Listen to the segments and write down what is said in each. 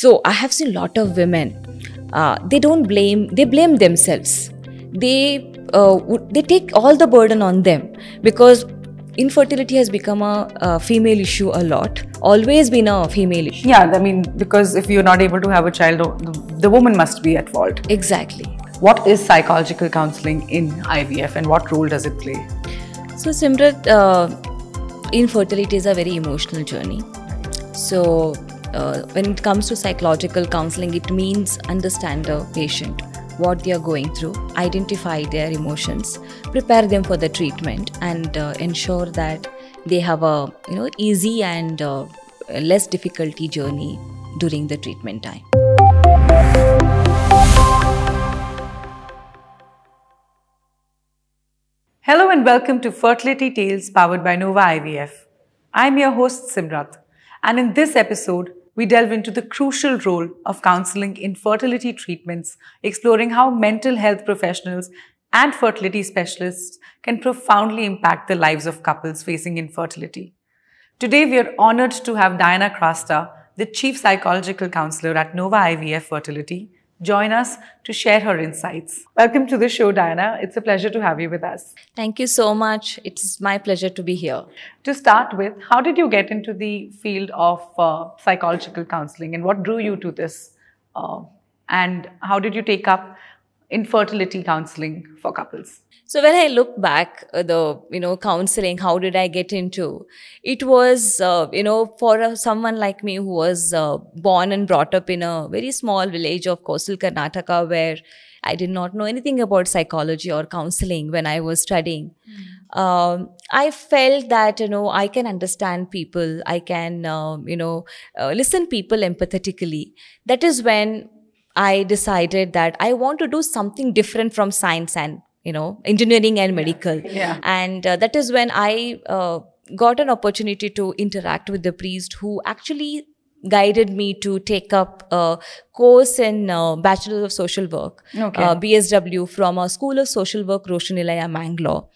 So I have seen a lot of women. Uh, they don't blame. They blame themselves. They uh, they take all the burden on them because infertility has become a, a female issue a lot. Always been a female issue. Yeah, I mean, because if you're not able to have a child, the, the woman must be at fault. Exactly. What is psychological counseling in IVF and what role does it play? So, Simrat, uh, infertility is a very emotional journey. So, uh, when it comes to psychological counseling, it means understand the patient, what they are going through, identify their emotions, prepare them for the treatment, and uh, ensure that they have a you know easy and uh, less difficulty journey during the treatment time. Hello and welcome to Fertility Tales powered by Nova IVF. I'm your host Simrat, and in this episode, we delve into the crucial role of counseling in fertility treatments, exploring how mental health professionals and fertility specialists can profoundly impact the lives of couples facing infertility. Today, we are honored to have Diana Crasta, the Chief Psychological Counselor at Nova IVF Fertility, join us to share her insights. Welcome to the show, Diana. It's a pleasure to have you with us. Thank you so much. It's my pleasure to be here. To start with, how did you get into the field of uh, psychological counseling and what drew you to this? Uh, and how did you take up infertility counseling for couples? So when I look back, uh, the you know counseling, how did I get into? It was uh, you know for uh, someone like me who was uh, born and brought up in a very small village of coastal Karnataka, where I did not know anything about psychology or counseling when I was studying. Um, I felt that you know I can understand people, I can um, you know uh, listen people empathetically. That is when I decided that I want to do something different from science and you know engineering and medical Yeah. and uh, that is when i uh, got an opportunity to interact with the priest who actually guided me to take up a course in uh, bachelor of social work Okay. uh, bsw from a school of social work Roshni Nilaya mangalore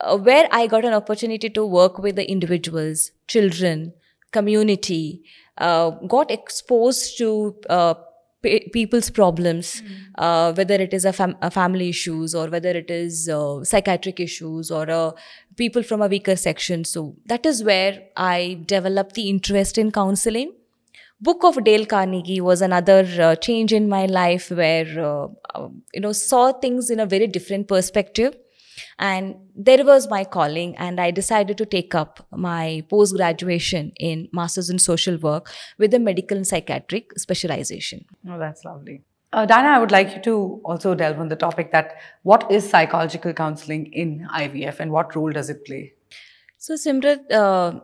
uh, where I got an opportunity to work with the individuals, children, community, uh, got exposed to pe- people's problems, uh, whether it is a, fam- a family issues or whether it is uh, psychiatric issues or uh, people from a weaker section. So that is where I developed the interest in counseling. Book of Dale Carnegie was another uh, change in my life where uh, you know saw things in a very different perspective and there was my calling and i decided to take up my post graduation in masters in social work with a medical and psychiatric specialization Oh, that's lovely. Uh, Diana, I would like you to also delve on the topic that what is psychological counseling in IVF and what role does it play? so simrat uh,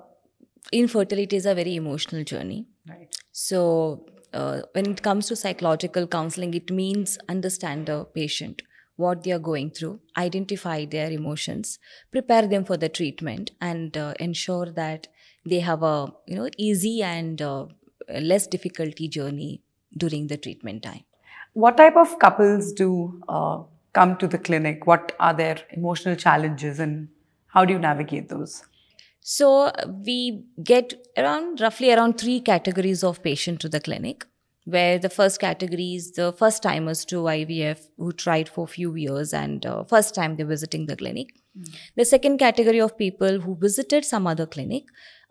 infertility is a very emotional journey Right. so uh, when it comes to psychological counseling it means understand the patient what they are going through identify their emotions prepare them for the treatment and uh, ensure that they have a you know easy and uh, less difficulty journey during the treatment time What type of couples do uh, come to the clinic? What are their emotional challenges and how do you navigate those? So uh, we get around roughly around three categories of patient to the clinic. Where the first category is the first timers to IVF who tried for a few years and uh, first time they're visiting the clinic. The second category of people who visited some other clinic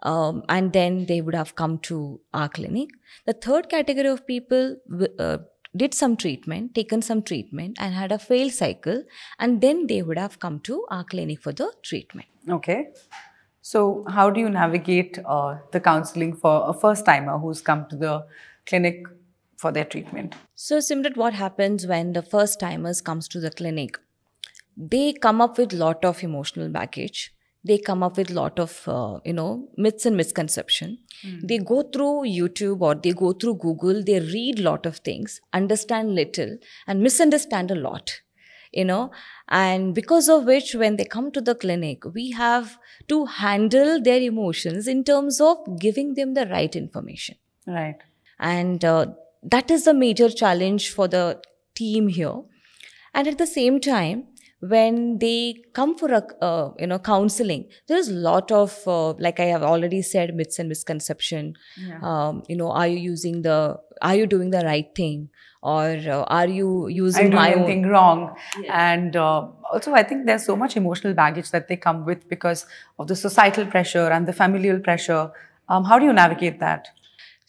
um, and then they would have come to our clinic. The third category of people uh, did some treatment, taken some treatment, and had a failed cycle, and then they would have come to our clinic for the treatment. Okay. So, how do you navigate uh, the counseling for a first timer who's come to the clinic for their treatment? So, Simrat, what happens when the first timers comes to the clinic? They come up with lot of emotional baggage. They come up with lot of uh, you know myths and misconception. They go through YouTube or they go through Google. They read lot of things, understand little, and misunderstand a lot. You know, and because of which, when they come to the clinic, we have to handle their emotions in terms of giving them the right information Right. and uh, that is the major challenge for the team here and at the same time when they come for a uh, you know counseling there's a lot of uh, like i have already said myths and misconception Yeah. um, you know are you using the are you doing the right thing or uh, are you using my own anything wrong. And uh, also, I think there's so much emotional baggage that they come with because of the societal pressure and the familial pressure. Um, how do you navigate that?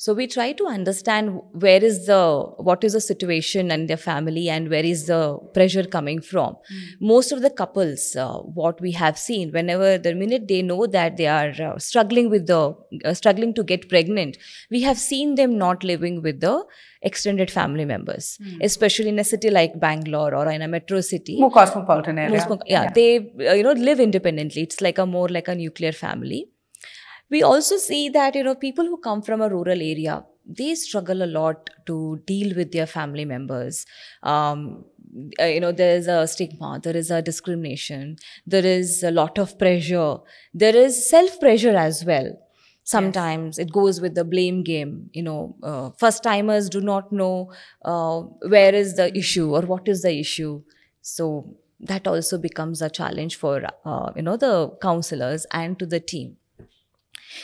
So we try to understand where is the what is the situation and their family and where is the pressure coming from. Most of the couples, uh, what we have seen, whenever the minute they know that they are uh, struggling with the uh, struggling to get pregnant, we have seen them not living with the extended family members, especially in a city like Bangalore or in a metro city. More cosmopolitan area. Most co- yeah, they uh, you know live independently. It's like a more like a nuclear family. We also see that you know people who come from a rural area they struggle a lot to deal with their family members. Um, uh, you know there is a stigma, there is a discrimination, there is a lot of pressure, there is self pressure as well. Sometimes it goes with the blame game. You know, uh, first timers do not know uh, where is the issue or what is the issue. So that also becomes a challenge for uh, you know the counselors and to the team.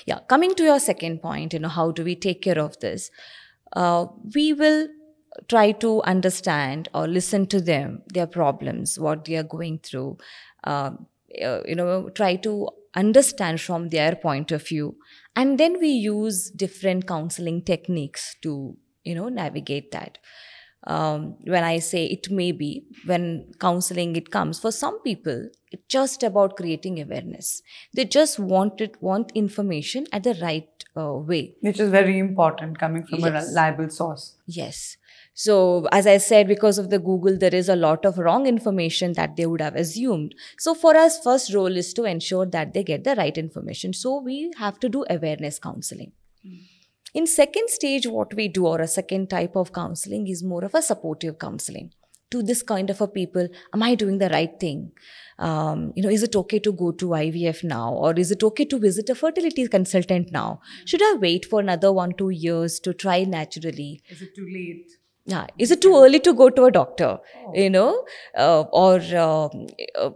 Yeah, coming to your second point, you know, how do we take care of this? Uh, we will try to understand or listen to them, their problems, what they are going through. Um, uh, you know, try to understand from their point of view, and then we use different counseling techniques to you know navigate that um, when I say it may be, when counseling it comes, for some people, it's just about creating awareness. They just want it, want information at the right uh, way. Which is very important coming from a reliable source. Yes. So, as I said, because of the Google, there is a lot of wrong information that they would have assumed. So, for us, first role is to ensure that they get the right information. So, we have to do awareness counseling. In second stage, what we do, or a second type of counseling, is more of a supportive counseling to this kind of a people. Am I doing the right thing? Um, you know, is it okay to go to IVF now, or is it okay to visit a fertility consultant now? Should I wait for another one two years to try naturally? Is it too late? Yeah, is it too early to go to a doctor? You know, uh, or um, uh,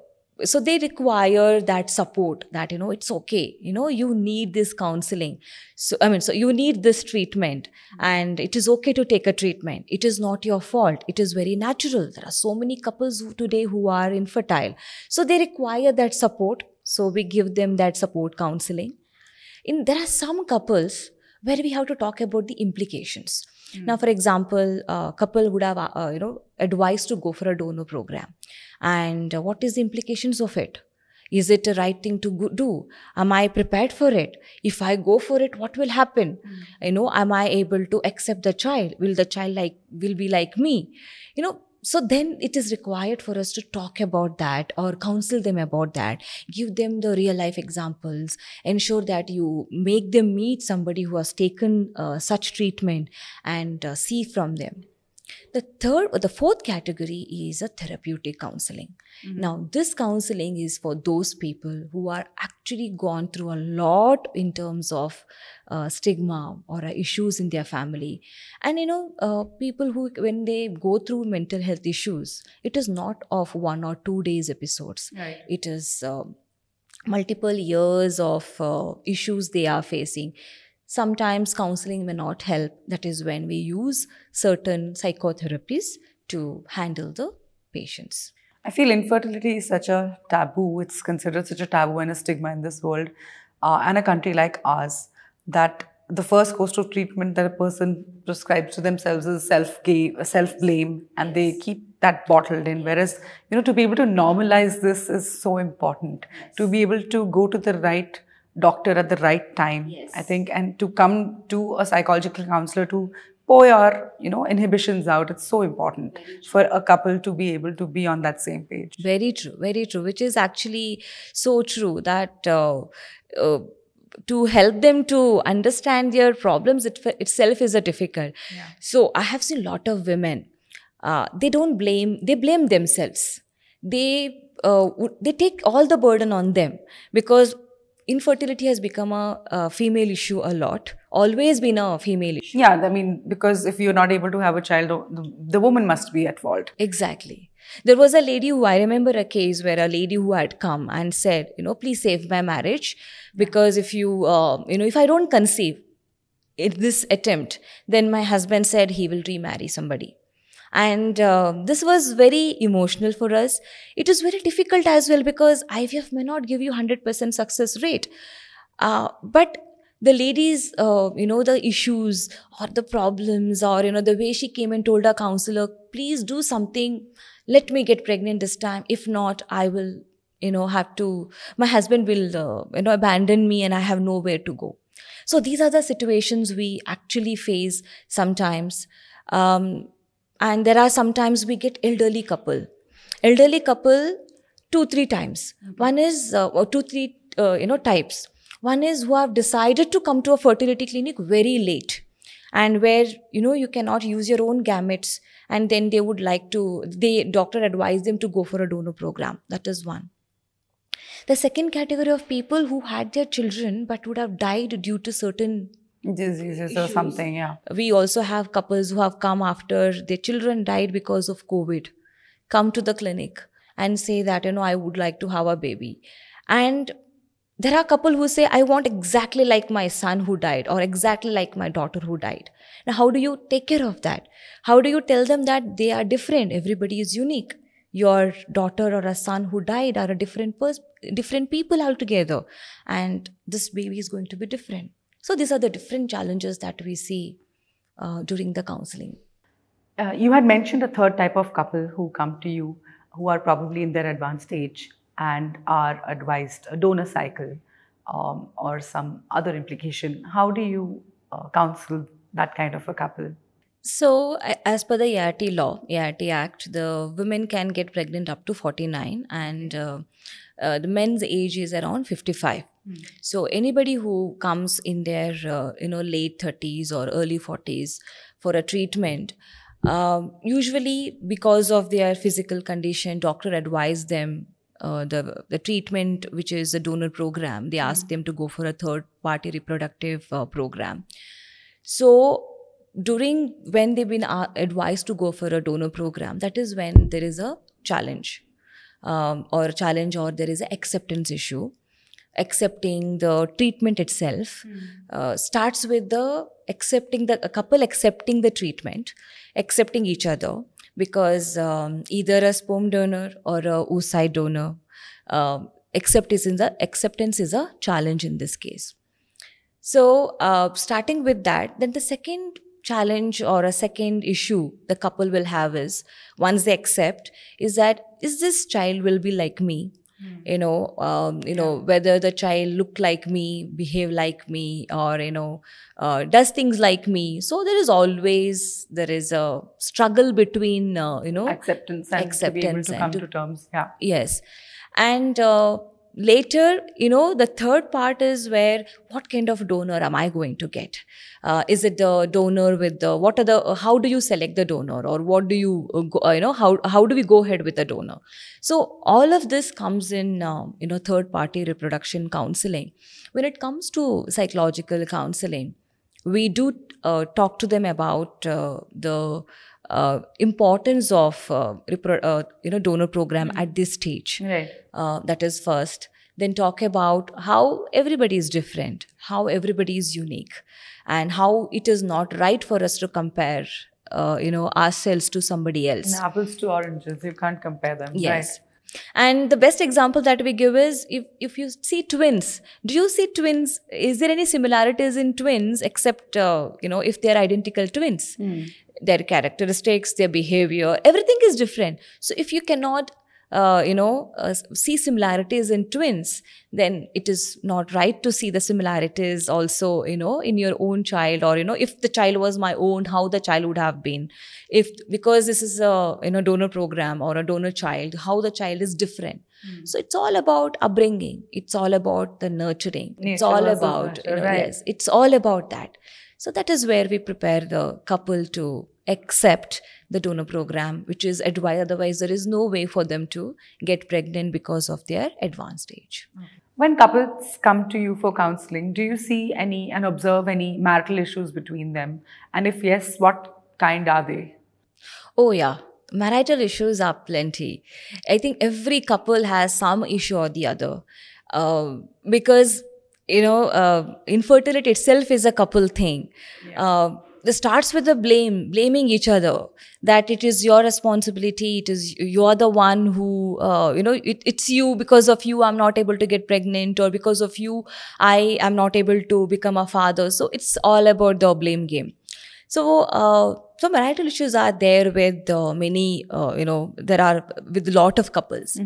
so they require that support that you know it's okay. You know you need this counseling. So i mean so you need this treatment and it is okay to take a treatment. It is not your fault. It is very natural. There are so many couples who, today who are infertile. So they require that support. So we give them that support counseling. In there are some couples where we have to talk about the implications now for example a couple would have uh, you know advised to go for a donor program. And uh, what is the implications of it? Is it the right thing to do? Am i prepared for it? If i go for it what will happen? You know am i able to accept the child? Will the child like will be like me? You know so then it is required for us to talk about that or counsel them about that. Give them the real life examples. Ensure that you make them meet somebody who has taken uh, such treatment and uh, see from them the third or the fourth category is a therapeutic counseling. Now, this counseling is for those people who are actually gone through a lot in terms of uh, stigma or uh, issues in their family. And you know, uh, people who, when they go through mental health issues, it is not of one or two days episodes. Right. It is uh, multiple years of uh, issues they are facing. Sometimes counseling may not help. That is when we use certain psychotherapies to handle the patients. I feel infertility is such a taboo. It's considered such a taboo and a stigma in this world uh, and a country like ours that the first course of treatment that a person prescribes to themselves is self self blame, and they keep that bottled in. Whereas, you know, to be able to normalize this is so important. To be able to go to the right doctor at the right time, I think, and to come to a psychological counselor to pour your, you know, inhibitions out. It's so important for a couple to be able to be on that same page. Very true, very true, which is actually so true that uh, uh, to help them to understand their problems it, itself is a difficult. yeah. So I have seen a lot of women. Uh, they don't blame. They blame themselves. They uh, they take all the burden on them because infertility has become a, a female issue a lot. Always been a female issue. Yeah, I mean, because if you're not able to have a child, the, the woman must be at fault. Exactly. There was a lady who I remember a case where a lady who had come and said, you know, please save my marriage because if you, uh, you know, if I don't conceive, in this attempt, then my husband said he will remarry somebody. And uh, this was very emotional for us. It was very difficult as well because IVF may not give you 100% success rate. Uh, but the ladies, uh, you know, the issues or the problems, or, you know, the way she came and told her counselor, please do something. Let me get pregnant this time. If not, I will, you know, have to, my husband will, uh, you know, abandon me and I have nowhere to go. So these are the situations we actually face sometimes. Um, and there are sometimes we get elderly couple. Elderly couple, two, three times. One is, uh, two, three, uh, you know, types one is who have decided to come to a fertility clinic very late and where you know you cannot use your own gametes and then they would like to the doctor advised them to go for a donor program that is one the second category of people who had their children but would have died due to certain diseases or something yeah. We also have couples who have come after their children died because of covid come to the clinic and say that you know i would like to have a baby. And there are couple who say i want exactly like my son who died or exactly like my daughter who died. Now how do you take care of that? How do you tell them that they are different? Everybody is unique. Your daughter or a son who died are a different pers- different people altogether. And this baby is going to be different so these are the different challenges that we see uh, during the counseling uh, you had mentioned a third type of couple who come to you who are probably in their advanced stage and are advised a donor cycle um, or some other implication. How do you uh, counsel that kind of a couple? So, as per the ART law, ART Act, the women can get pregnant up to 49 and uh, uh, the men's age is around 55. Mm. So, anybody who comes in their uh, you know late 30s or early 40s for a treatment, um, usually because of their physical condition, doctor advise them uh, the the treatment, which is a donor program, they ask mm-hmm. them to go for a third party reproductive uh, program. So during when they've been uh, advised to go for a donor program, that is when there is a challenge, um, or a challenge, or there is an acceptance issue. Accepting the treatment itself mm. starts with the accepting the a couple accepting the treatment, accepting each other, because um, either a sperm donor or a oocyte donor um, acceptance is a acceptance is a challenge in this case. So uh, starting with that, then the second challenge or a second issue the couple will have is once they accept is that is this child will be like me Mm. you know um, you yeah. know whether the child look like me behave like me or you know uh, does things like me so there is always there is a struggle between uh, you know acceptance and acceptance to be able to come to, to terms yeah yes and uh, later you know the third part is where what kind of donor am i going to get? Uh, is it the donor with the what are the uh, how do you select the donor? Or what do you uh, go, uh, you know how how do we go ahead with the donor? So all of this comes in um, you know third party reproduction counseling. When it comes to psychological counseling we do uh, talk to them about uh, the uh, importance of uh, repro- uh, you know donor program mm-hmm. at this stage. Right. Uh, that is first. Then talk about how everybody is different, how everybody is unique, and how it is not right for us to compare. Uh, you know ourselves to somebody else. And apples to oranges, you can't compare them. Yes. Right? And the best example that we give is if, if you see twins, do you see twins? Is there any similarities in twins except, uh, you know, if they're identical twins? Mm their characteristics, their behavior, everything is different. So if you cannot uh, you know, uh, see similarities in twins, then it is not right to see the similarities also, you know, in your own child or, you know, if the child was my own, how the child would have been. If, because this is a, you know, donor program or a donor child, how the child is different. Mm. So it's all about upbringing. It's all about the nurturing. Nature it's all about, you know, right. yes, it's all about that. So that is where we prepare the couple to accept the donor program, which is advised. Otherwise, there is no way for them to get pregnant because of their advanced age. When couples come to you for counseling, do you see any and observe any marital issues between them? And if yes, what kind are they? Oh, yeah. Marital issues are plenty. I think every couple has some issue or the other. Uh, because you know, uh, infertility itself is a couple thing. Uh, this starts with the blame, blaming each other that it is your responsibility. It is you're the one who, uh, you know, it, it's you because of you I'm not able to get pregnant, or because of you I am not able to become a father. So it's all about the blame game. So, uh, so marital issues are there with uh, many, uh, you know, there are with a lot of couples.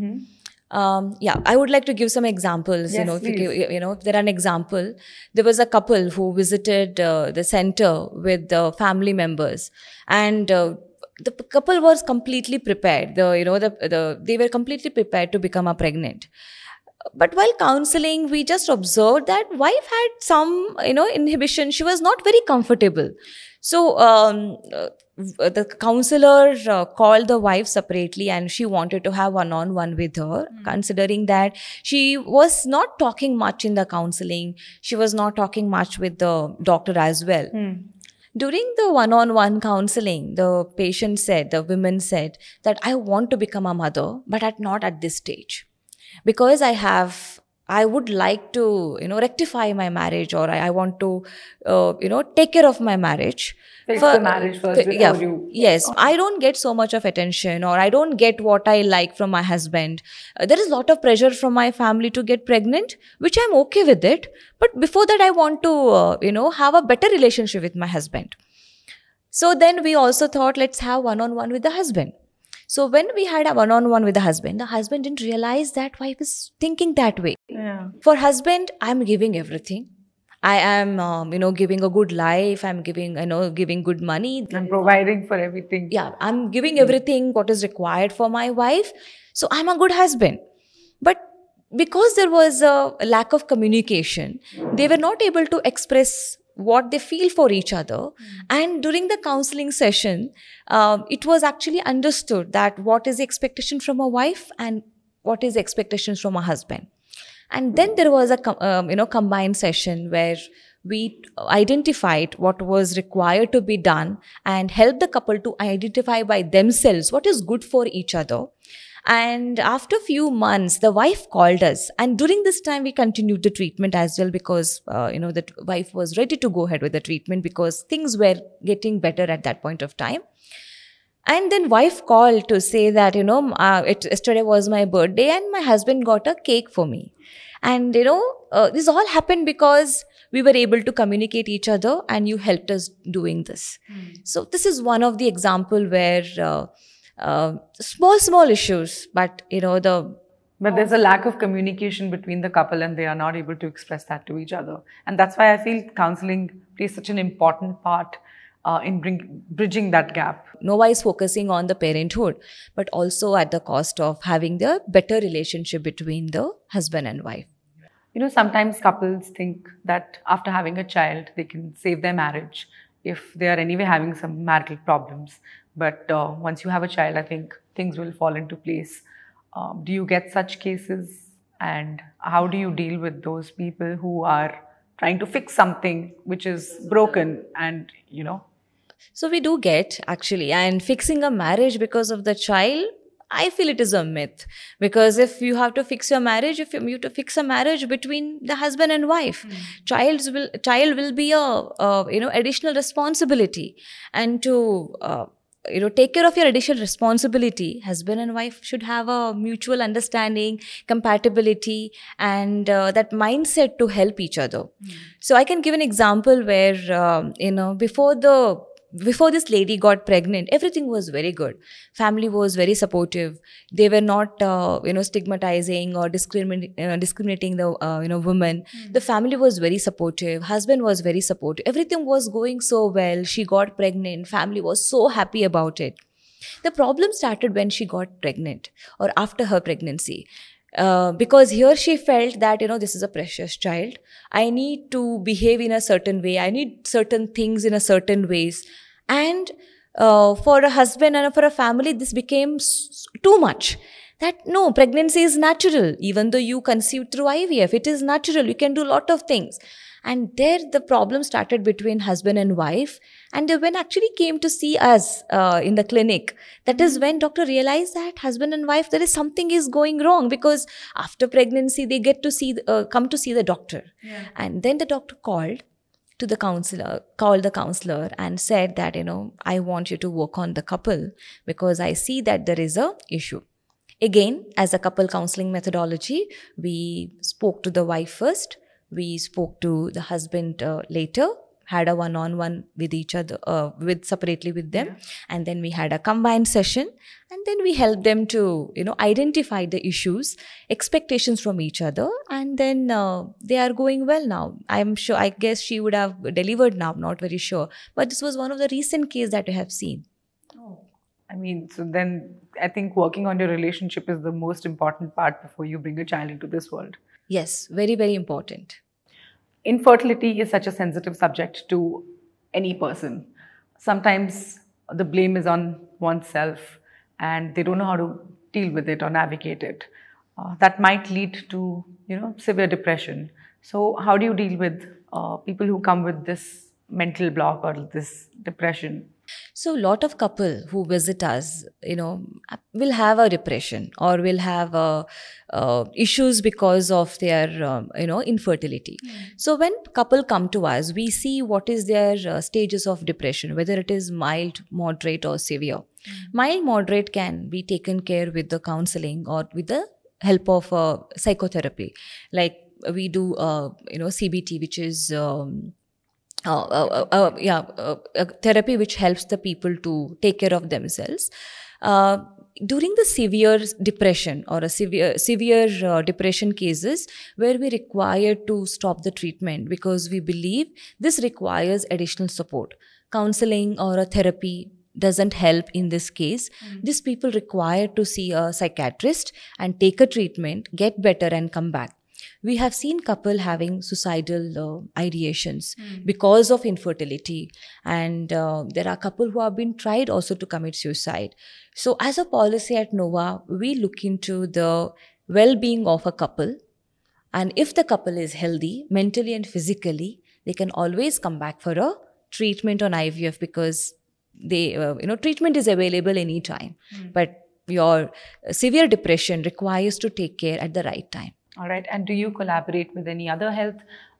Um, yeah, I would like to give some examples. you Yes, know, if you, give- you know, if there are an example. There was a couple who visited uh, the center with the family members, and uh, the couple was completely prepared. The you know the the they were completely prepared to become a pregnant but while counseling we just observed that wife had some you know inhibition she was not very comfortable so um, uh, the counselor uh, called the wife separately and she wanted to have one on one with her considering that she was not talking much in the counseling. She was not talking much with the doctor as well. During the one on one counseling, the patient said, the women said that I want to become a mother, but at not at this stage. Because I have, I would like to, you know, rectify my marriage or I, I want to, uh, you know, take care of my marriage. Fix the marriage first fi- before you- Yes, I don't get so much of attention or I don't get what I like from my husband. Uh, there is a lot of pressure from my family to get pregnant, which I'm okay with it. But before that, I want to, uh, you know, have a better relationship with my husband. So then we also thought, let's have one on one with the husband. So when we had a one on one with the husband, the husband didn't realize that wife is thinking that way. Yeah. For husband, I'm giving everything. I am, um, you know, giving a good life. I'm giving, you know, giving good money. I'm providing for everything. Yeah, I'm giving everything what is required for my wife. So I'm a good husband. But because there was a lack of communication, they were not able to express what they feel for each other. And during the counseling session, um, it was actually understood that what is the expectation from a wife and what is the expectations from a husband. And then there was a com- um, you know combined session where we identified what was required to be done and helped the couple to identify by themselves what is good for each other and after a few months the wife called us and during this time we continued the treatment as well because uh, you know the wife was ready to go ahead with the treatment because things were getting better at that point of time and then wife called to say that, you know, uh, it, yesterday was my birthday and my husband got a cake for me. And, you know, uh, this all happened because we were able to communicate each other and you helped us doing this. So this is one of the example where uh, small, small issues, but, you know, the But there's a lack of communication between the couple and they are not able to express that to each other. And that's why I feel counseling plays such an important part uh, in bring, bridging that gap. Nova is focusing on the parenthood, but also at the cost of having the better relationship between the husband and wife. You know, sometimes couples think that after having a child, they can save their marriage if they are anyway having some marital problems. But uh, once you have a child, I think things will fall into place. Um, do you get such cases? And how do you deal with those people who are trying to fix something which is broken and, you know, So we do get actually, and fixing a marriage because of the child, I feel it is a myth. Because if you have to fix your marriage, if you you have to fix a marriage between the husband and wife, child's will child will be a, a you know additional responsibility, and to uh, you know take care of your additional responsibility. Husband and wife should have a mutual understanding compatibility and uh, that mindset to help each other. So i can give an example where um, you know before the before this lady got pregnant everything was very good. Family was very supportive. They were not uh, you know stigmatizing or discriminating uh, discriminating the uh, you know woman. The family was very supportive. Husband was very supportive. Everything was going so well. She got pregnant. Family was so happy about it. The problem started when she got pregnant or after her pregnancy. Uh, because here she felt that you know this is a precious child. I need to behave in a certain way. I need certain things in a certain ways and uh, for a husband and for a family this became too much. That no pregnancy is natural even though you conceive through ivf it is natural you can do a lot of things. And there the problem started between husband and wife and when actually came to see us uh, in the clinic that is when doctor realized that husband and wife there is something is going wrong because after pregnancy they get to see uh, come to see the doctor. Yeah. and then the doctor called to the counselor called the counselor and said that you know i want you to work on the couple because i see that there is a issue. Again as a couple counseling methodology we spoke to the wife first we spoke to the husband uh, later had a one on one with each other uh, with separately with them. And then we had a combined session. And then we helped them to you know identify the issues expectations from each other. And then uh, they are going well now. I'm sure i guess she would have delivered now. Not very sure. But this was one of the recent case that we have seen. I mean, so then I think working on your relationship is the most important part before you bring a child into this world. yes very very important Infertility is such a sensitive subject to any person. Sometimes the blame is on oneself and they don't know how to deal with it or navigate it. Uh, that might lead to, you know, severe depression. So, how do you deal with uh, people who come with this mental block or this depression? So, a lot of couple who visit us, you know, will have a depression or will have uh, uh, issues because of their, um, you know, infertility. So, when couple come to us, we see what is their uh, stages of depression, whether it is mild, moderate, or severe. Mild, moderate can be taken care with the counseling or with the help of uh, psychotherapy, like we do, uh, you know, CBT, which is. Um, uh, uh, yeah, uh, uh, therapy which helps the people to take care of themselves. Uh, during the severe depression or a severe severe uh, depression cases where we require to stop the treatment because we believe this requires additional support. Counseling or a therapy doesn't help in this case. These people require to see a psychiatrist and take a treatment get better and come back we have seen couple having suicidal uh, ideations because of infertility. And uh, there are couple who have been tried also to commit suicide. So as a policy at nova we look into the well-being of a couple. And if the couple is healthy mentally and physically they can always come back for a treatment on ivf because they uh, you know treatment is available anytime. But your severe depression requires to take care at the right time All right. And do you collaborate with any other health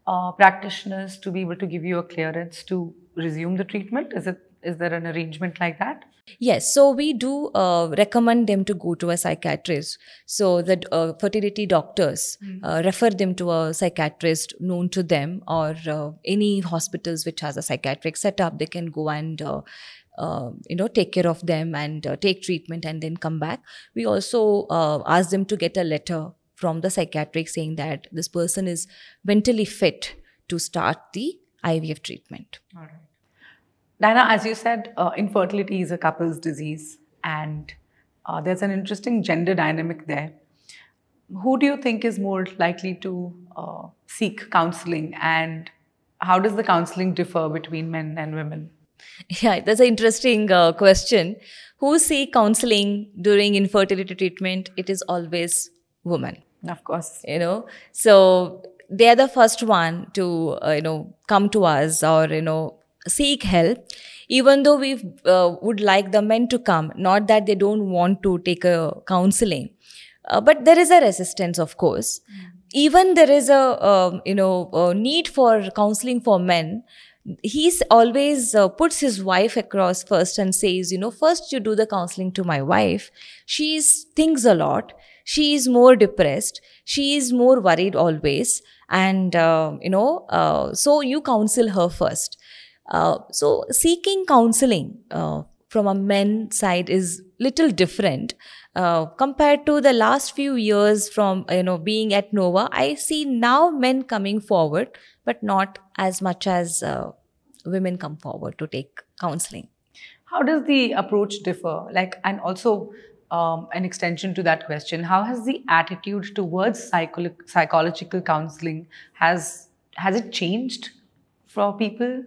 uh, practitioners to be able to give you a clearance to resume the treatment? Is it is there an arrangement like that? Yes, so we do uh, recommend them to go to a psychiatrist. So the uh, fertility doctors uh, refer them to a psychiatrist known to them, or uh, any hospitals which has a psychiatric setup. They can go and uh, uh, you know take care of them and uh, take treatment and then come back. We also uh, ask them to get a letter from the psychiatric saying that this person is mentally fit to start the IVF treatment. All right. Diana, as you said, uh, infertility is a couple's disease, and uh, there's an interesting gender dynamic there. Who do you think is more likely to uh, seek counseling, and how does the counseling differ between men and women? Yeah, that's an interesting uh, question. Who seek counseling during infertility treatment? It is always women. Of course. You know, so they are the first one to uh, you know come to us or you know seek help. Even though we uh, would like the men to come, not that they don't want to take a counseling, uh, but there is a resistance, of course. Even there is a um, you know a need for counseling for men he's always uh, puts his wife across first and says you know first you do the counseling to my wife she thinks a lot she is more depressed. She is more worried always. And uh, you know uh, so you counsel her first. Uh, so seeking counseling uh, from a men side is little different. Uh, compared to the last few years from you know being at nova i see now men coming forward but not as much as uh, women come forward to take counseling. How does the approach differ? Like, and also um, an extension to that question: How has the attitude towards psycholo- psychological counseling has has it changed for people?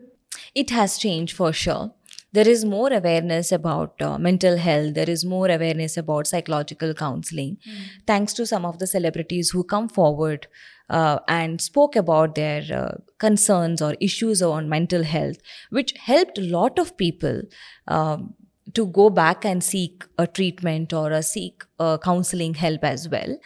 it has changed for sure. There is more awareness about uh, mental health. There is more awareness about psychological counseling. Thanks to some of the celebrities who come forward uh, and spoke about their uh, concerns or issues on mental health, which helped a lot of people um, to go back and seek a treatment or a seek uh, counseling help as well.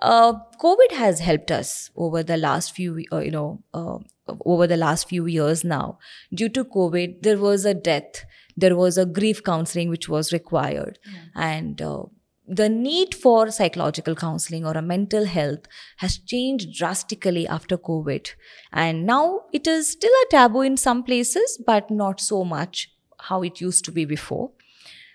Uh, COVID has helped us over the last few, uh, you know, uh, over the last few years now. Due to COVID, there was a death, there was a grief counseling which was required, and uh, the need for psychological counseling or a mental health has changed drastically after COVID. And now it is still a taboo in some places, but not so much how it used to be before.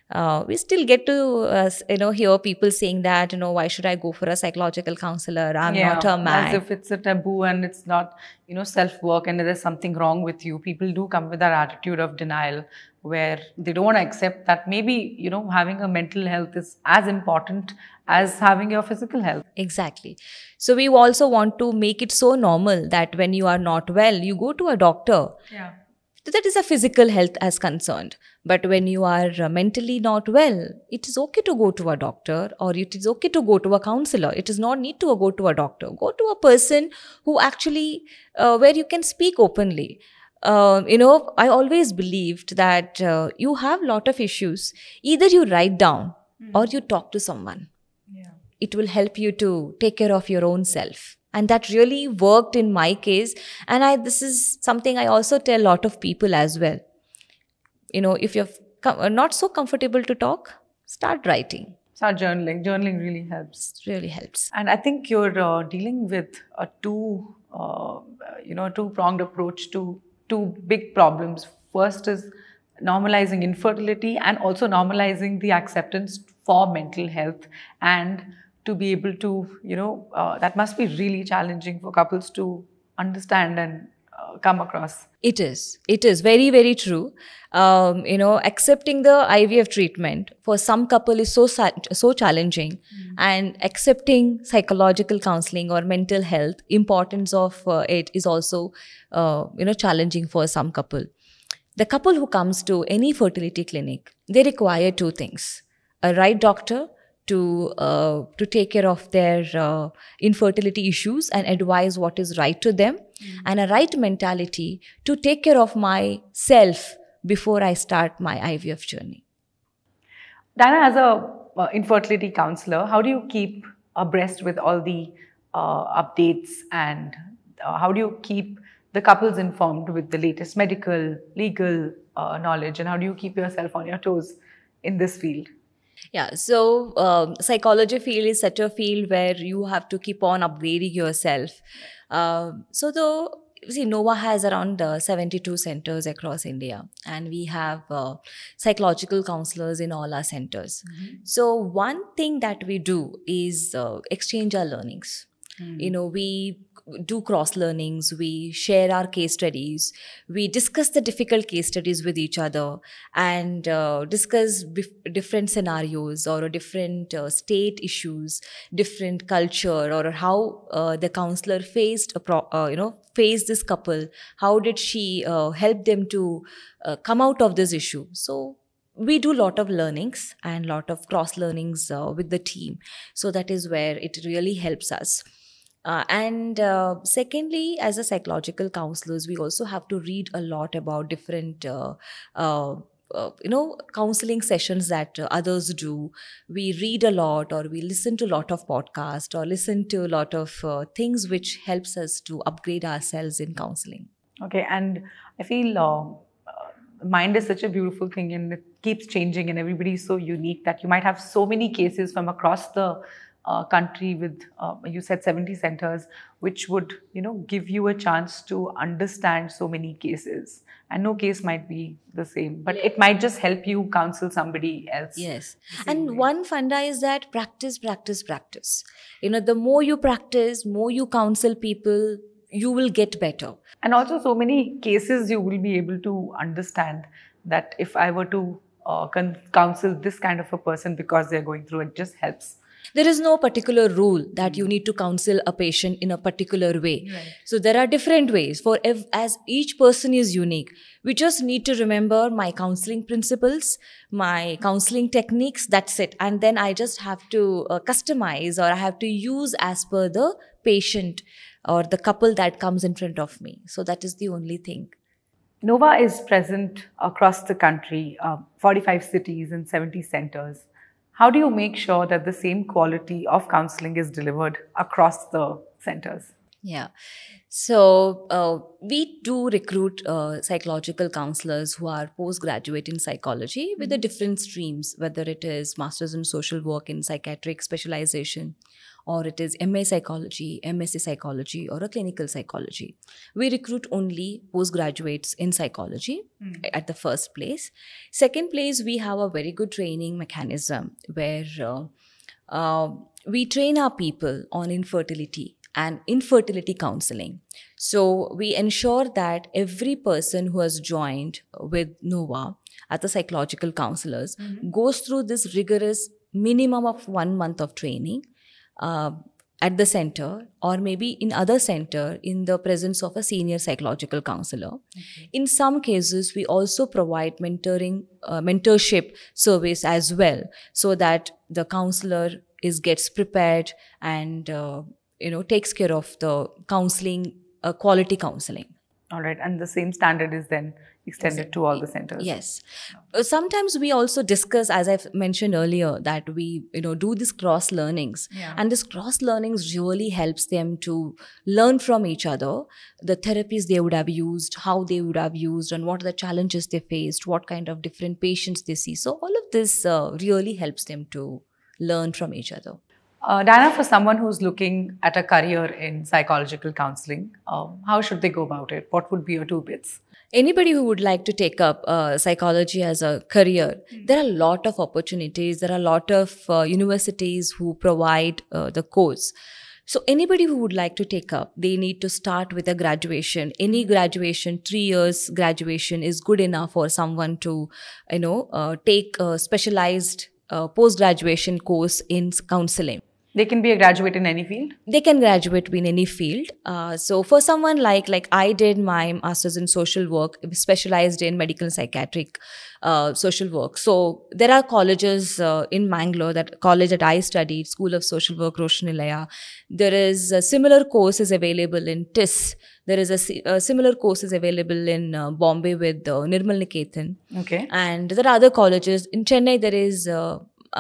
Uh, we still get to uh, you know hear people saying that you know why should I go for a psychological counselor? I'm not a man. As if it's a taboo and it's not, you know, self work and there's something wrong with you. People do come with that attitude of denial where they don't want to accept that maybe, you know, having a mental health is as important as having your physical health. Exactly. So we also want to make it so normal that when you are not well, you go to a doctor. Yeah. That is a physical health as concerned. But when you are uh, mentally not well, it is okay to go to a doctor or it is okay to go to a counselor. It is not need to go to a doctor. Go to a person who actually, uh, where you can speak openly. Uh, you know, I always believed that uh, you have lot of issues. Either you write down or you talk to someone Yeah. it will help you to take care of your own self and that really worked in my case and i this is something i also tell a lot of people as well you know if you're uh, not so comfortable to talk start writing Start journaling. Journaling really helps. it really helps And I think you're uh, dealing with a two, uh, you know, two pronged approach to two big problems. First is normalizing infertility and also normalizing the acceptance for mental health and to be able to, you know, uh, that must be really challenging for couples to understand and uh, come across. It is. It is very, very true. Um, you know, accepting the IVF treatment for some couple is so so challenging, and accepting psychological counseling or mental health importance of uh, it is also uh, you know challenging for some couple. The couple who comes to any fertility clinic, they require two things: a right doctor to uh, to take care of their uh, infertility issues and advise what is right to them and a right mentality to take care of myself before i start my ivf journey Diana, as a uh, infertility counselor, how do you keep abreast with all the uh, updates and uh, how do you keep the couples informed with the latest medical, legal uh, knowledge, and how do you keep yourself on your toes in this field? Yeah so um, psychology field is such a field where you have to keep on upgrading yourself. Um, so the see nova has around uh, 72 centers across india and we have uh, psychological counselors in all our centers. So one thing that we do is uh, exchange our learnings you know we do cross learnings we share our case studies we discuss the difficult case studies with each other and uh, discuss different scenarios or different uh, state issues different culture or how uh, the counselor faced a pro- uh, you know faced this couple how did she uh, help them to uh, come out of this issue. So we do a lot of learnings and lot of cross learnings with the team. So that is where it really helps us uh, and uh, secondly, as a psychological counselors, we also have to read a lot about different, uh, uh, uh, you know, counseling sessions that uh, others do. We read a lot, or we listen to a lot of podcasts, or listen to a lot of uh, things which helps us to upgrade ourselves in counseling. Okay, and I feel uh, mind is such a beautiful thing and it keeps changing, and everybody is so unique that you might have so many cases from across the uh, country with uh, you said 70 centers which would you know give you a chance to understand so many cases and no case might be the same but it might just help you counsel somebody else Yes. And way. one funda is that practice, practice, practice. You know, the more you practice, more you counsel people, you will get better. and also so many cases you will be able to understand that if i were to uh, counsel this kind of a person because they're going through it just helps there is no particular rule that you need to counsel a patient in a particular way. Right. so there are different ways. For ev- as each person is unique we just need to remember my counseling principles my counseling techniques that's it. And then i just have to uh, customize or i have to use as per the patient or the couple that comes in front of me. So that is the only thing. Nova is present across the country, uh, 45 cities and 70 centers. How do you make sure that the same quality of counseling is delivered across the centers? Yeah. So uh, we do recruit uh, psychological counselors who are postgraduate in psychology with the different streams, whether it is masters in social work in psychiatric specialization, or it is MA psychology, MSc psychology, or a clinical psychology. We recruit only postgraduates in psychology at the first place. Second place, we have a very good training mechanism where uh, uh, we train our people on infertility and infertility counseling. So we ensure that every person who has joined with NOVA as the psychological counselors goes through this rigorous minimum of one month of training uh, at the center or maybe in other center in the presence of a senior psychological counselor. In some cases we also provide mentoring uh, mentorship service as well so that the counselor is gets prepared and uh, you know takes care of the counseling uh, quality counseling. All right, and the same standard is then extended to all the centers. Yes. Uh, Sometimes we also discuss, as I've mentioned earlier, that we, you know, do this cross learnings. Yeah. And this cross learnings really helps them to learn from each other, the therapies they would have used, how they would have used, and what are the challenges they faced, what kind of different patients they see. So all of this uh, really helps them to learn from each other. Uh, Diana, for someone who's looking at a career in psychological counseling, um, how should they go about it? What would be your two bits? Anybody who would like to take up uh, psychology as a career there are a lot of opportunities. There are a lot of uh, universities who provide uh, the course. So anybody who would like to take up they need to start with a graduation. Any graduation 3 years graduation is good enough for someone to you know uh, take a specialized uh, post graduation course in counseling They can be a graduate in any field. they can graduate in any field. Uh, so for someone like like i did my masters in social work specialized in medical and psychiatric uh, social work. So there are colleges uh, in mangalore that college that i studied school of social work Roshni Nilaya. There is uh, similar courses available in TISS there is a, si- uh, similar courses available in uh, bombay with uh, nirmal niketan Okay. and there are other colleges. In chennai there is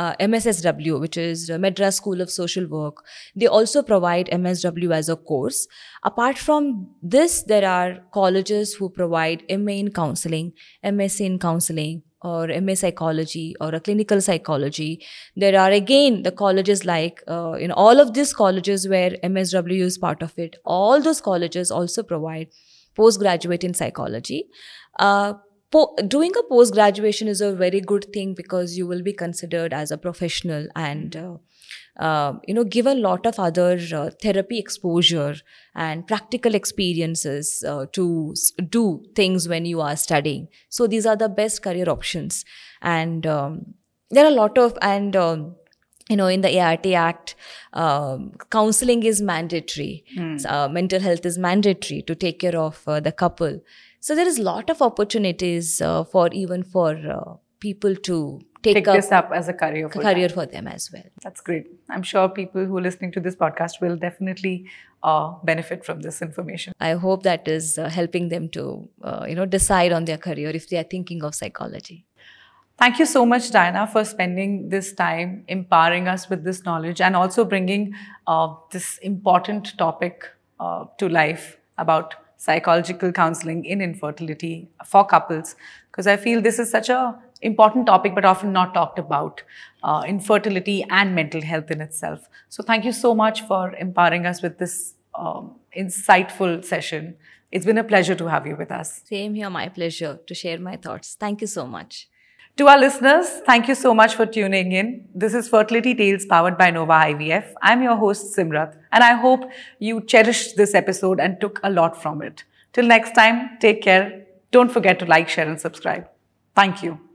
uh, mssw which is madras school of social work they also provide msw as a course. Apart from this there are colleges who provide ma in counseling msc in counseling or ma psychology or a clinical psychology. There are again the colleges like uh, in all of these colleges where msw is part of it all those colleges also provide postgraduate in psychology. Uh, po- doing a post graduation is a very good thing because you will be considered as a professional and uh, uh, you know give a lot of other uh, therapy exposure and practical experiences uh, to s- do things when you are studying. So these are the best career options. And um, there are a lot of and um, you know in the ART Act um, counseling is mandatory. Uh, mental health is mandatory to take care of uh, the couple so there is a lot of opportunities uh, for even for uh, people to take, Take up this up as a career. for career for them as well That's great. I'm sure people who are listening to this podcast will definitely uh, benefit from this information. i hope that is uh, helping them to uh, you know decide on their career if they are thinking of psychology Thank you so much, Diana, for spending this time empowering us with this knowledge and also bringing uh, this important topic uh, to life about psychological counseling in infertility for couples. Because I feel this is such a important topic, but often not talked about uh, infertility and mental health in itself. So thank you so much for empowering us with this um, insightful session. It's been a pleasure to have you with us. same here my pleasure to share my thoughts thank you so much To our listeners, thank you so much for tuning in. This is Fertility Tales powered by Nova IVF. I'm your host Simrat, and I hope you cherished this episode and took a lot from it. Till next time, take care. Don't forget to like, share, and subscribe. Thank you.